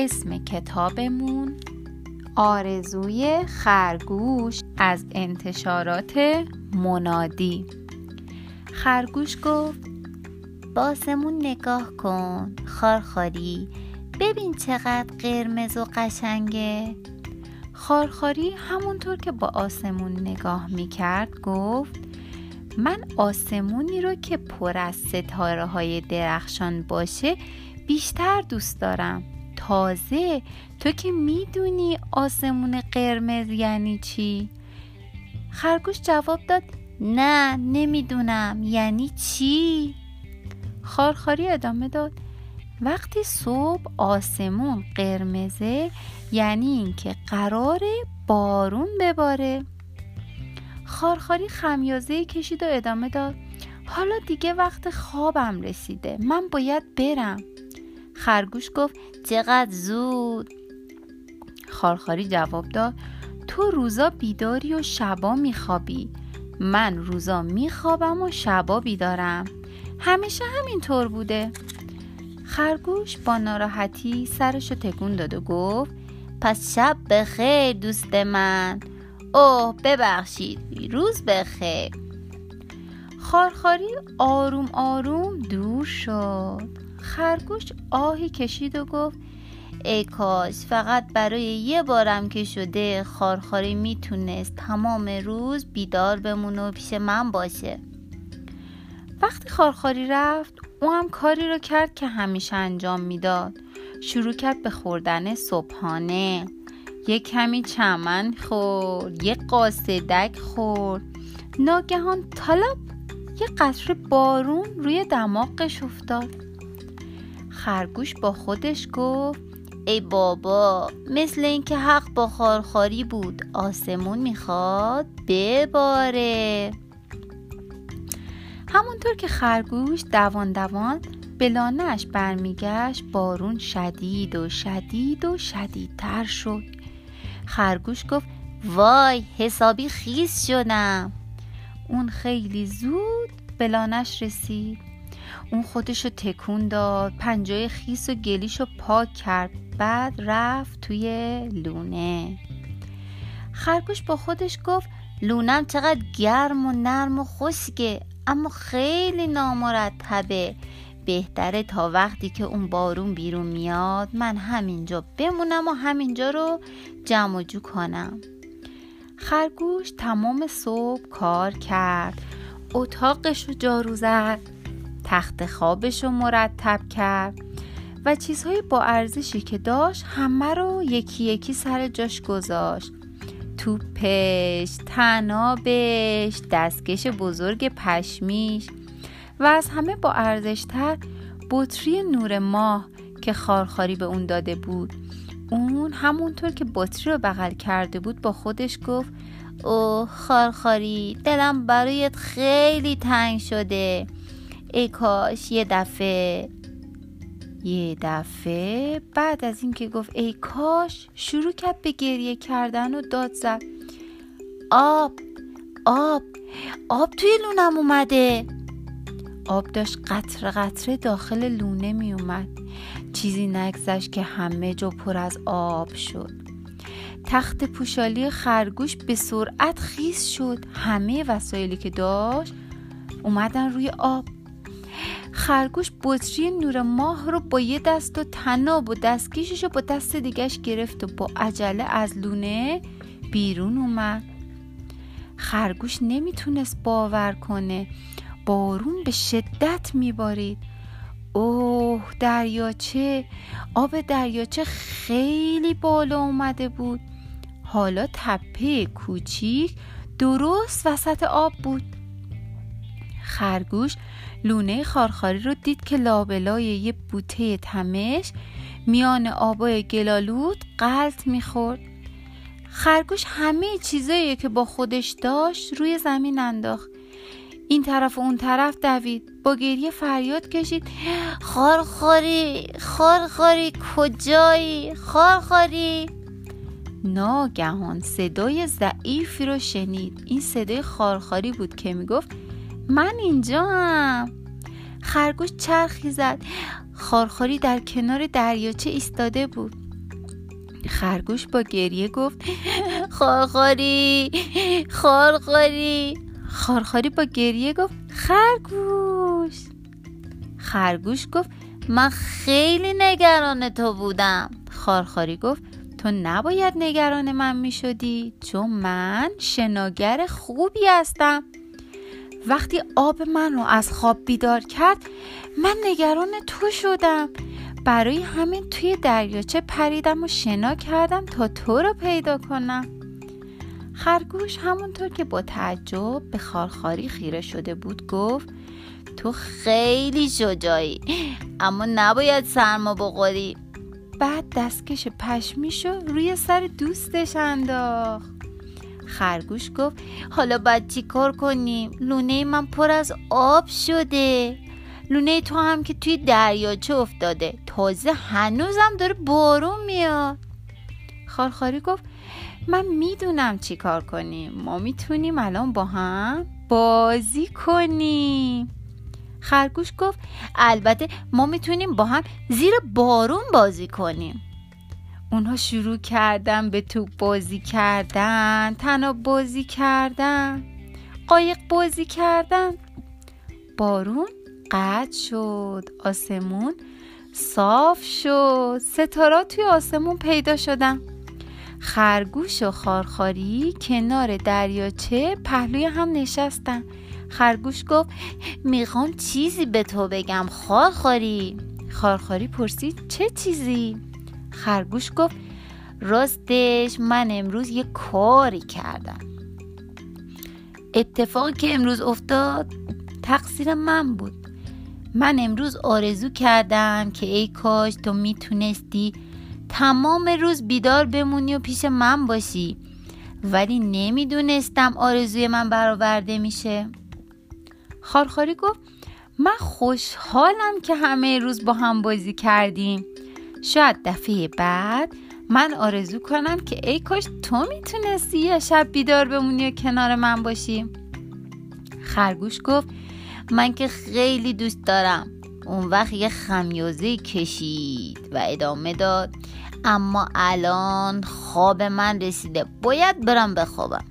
اسم کتابمون آرزوی خرگوش از انتشارات منادی. خرگوش گفت باسمون نگاه کن خارخاری. ببین چقدر قرمز و قشنگه. خارخاری همونطور که با آسمون نگاه می‌کرد گفت من آسمونی رو که پر از ستاره های درخشان باشه بیشتر دوست دارم. تازه تو که می‌دونی آسمون قرمز یعنی چی؟ خرگوش جواب داد نه نمی‌دونم یعنی چی؟ خارخاری ادامه داد وقتی صبح آسمون قرمزه یعنی اینکه قراره بارون بباره خارخاری خمیازه کشید و ادامه داد حالا دیگه وقت خوابم رسیده من باید برم خرگوش گفت چقدر زود. خارخاری جواب داد تو روزا بیداری و شبا میخوابی. من روزا میخوابم و شبا بیدارم. همیشه همینطور بوده. خرگوش با ناراحتی سرشو تکون داد و گفت پس شب بخیر دوست من. اوه ببخشید روز بخیر. خارخاری آروم آروم دور شد. خرگوش آهی کشید و گفت ای کاش فقط برای یه بارم که شده خارخاری می‌تونست تمام روز بیدار بمونه و پیش من باشه. وقتی خارخاری رفت او هم کاری رو کرد که همیشه انجام می‌داد. شروع کرد به خوردن صبحانه. یه کمی چمن خورد یه قاصدک خورد. ناگهان طلب یه قطره بارون روی دماغش افتاد. خرگوش با خودش گفت ای بابا مثل اینکه حق با خارخاری بود آسمون می‌خواد بباره. همونطور که خرگوش دوان دوان به لانهش برمیگشت بارون شدید و شدید و شدیدتر شد. خرگوش گفت وای حسابی خیس شدم. اون خیلی زود به لانش رسید. اون خودشو تکون داد پنجای خیس و گلیشو پاک کرد بعد رفت توی لونه. خرگوش با خودش گفت لونم چقدر گرم و نرم و خشکه اما خیلی نامرتبه. بهتره تا وقتی که اون بارون بیرون میاد من همینجا بمونم و همینجا رو جمع جو کنم. خرگوش تمام صبح کار کرد. اتاقش رو جارو زد. تخت خوابش رو مرتب کرد و چیزهای با ارزشی که داشت همه رو یکی یکی سر جاش گذاشت. توپش، تنابش، دستکش بزرگ پشمیش و از همه با ارزشتر بطری نور ماه که خارخاری به اون داده بود. اون همونطور که بطری رو بغل کرده بود با خودش گفت اوه خارخاری دلم برایت خیلی تنگ شده. ای کاش یه دفعه یه دفعه بعد از اینکه گفت ای کاش شروع کرد به گریه کردن و داد زد. آب آب آب توی لونم اومده. آب داشت قطره قطره داخل لونه می اومد. چیزی نگذشت که همه جا پر از آب شد. تخت پوشالی خرگوش به سرعت خیس شد. همه وسایلی که داشت اومدن روی آب. خرگوش بطری نور ماه رو با یه دست و تناب و دستکیشش رو با دست دیگش گرفت و با عجله از لونه بیرون اومد. خرگوش نمی‌تونست باور کنه. بارون به شدت میبارید. اوه دریاچه. آب دریاچه خیلی بالا اومده بود. حالا تپه کوچیک درست وسط آب بود. خرگوش لونه خارخاری رو دید که لابلای یه بوته تمش میان آبای گلالود قلط می‌خورد. خرگوش همه چیزایی که با خودش داشت روی زمین انداخت. این طرف و اون طرف دوید. با گریه فریاد کشید. خارخاری خارخاری کجایی؟ خارخاری. ناگهان صدای ضعیفی رو شنید. این صدای خارخاری بود که می‌گفت من اینجا هم خرگوش چرخی زد. خارخاری در کنار دریاچه ایستاده بود. خرگوش با گریه گفت خارخاری خارخاری. خارخاری با گریه گفت خرگوش. خرگوش گفت من خیلی نگران تو بودم. خارخاری گفت تو نباید نگران من می شدی چون من شناگر خوبی هستم. وقتی آب من رو از خواب بیدار کرد من نگران تو شدم. برای همین توی دریاچه پریدم و شنا کردم تا تو رو پیدا کنم. خرگوش همونطور که با تعجب به خارخاری خیره شده بود گفت تو خیلی شجاعی اما نباید سرما بخوری. بعد دستکش پشمیشو روی سر دوستش انداخت. خرگوش گفت حالا باید چی کار کنیم؟ لونه من پر از آب شده. لونه تو هم که توی دریاچه افتاده. تازه هنوزم داره بارون میاد. خارخاری گفت من می‌دونم چی کار کنیم. ما می‌تونیم الان با هم بازی کنیم. خرگوش گفت البته ما می‌تونیم با هم زیر بارون بازی کنیم. اونها شروع کردن به توپ بازی کردن. تناب بازی کردن. قایق بازی کردن. بارون قطع شد. آسمون صاف شد. ستاره توی آسمون پیدا شدن. خرگوش و خارخاری کنار دریاچه پهلوی هم نشستن. خرگوش گفت می‌خوام چیزی به تو بگم خارخاری. خارخاری پرسید چه چیزی؟ خرگوش گفت راستش من امروز یه کاری کردم. اتفاقی که امروز افتاد تقصیر من بود. من امروز آرزو کردم که ای کاش تو می‌تونستی تمام روز بیدار بمونی و پیش من باشی ولی نمی‌دونستم آرزوی من برآورده میشه. خارخاری گفت من خوشحالم که همه روز با هم بازی کردیم. شاید دفعه بعد من آرزو کنم که ای کاش تو می‌تونستی یه شب بیدار بمونی و کنار من باشی. خرگوش گفت من که خیلی دوست دارم. اون وقت یه خمیازه کشید و ادامه داد اما الان خواب من رسیده. باید برم بخوابم.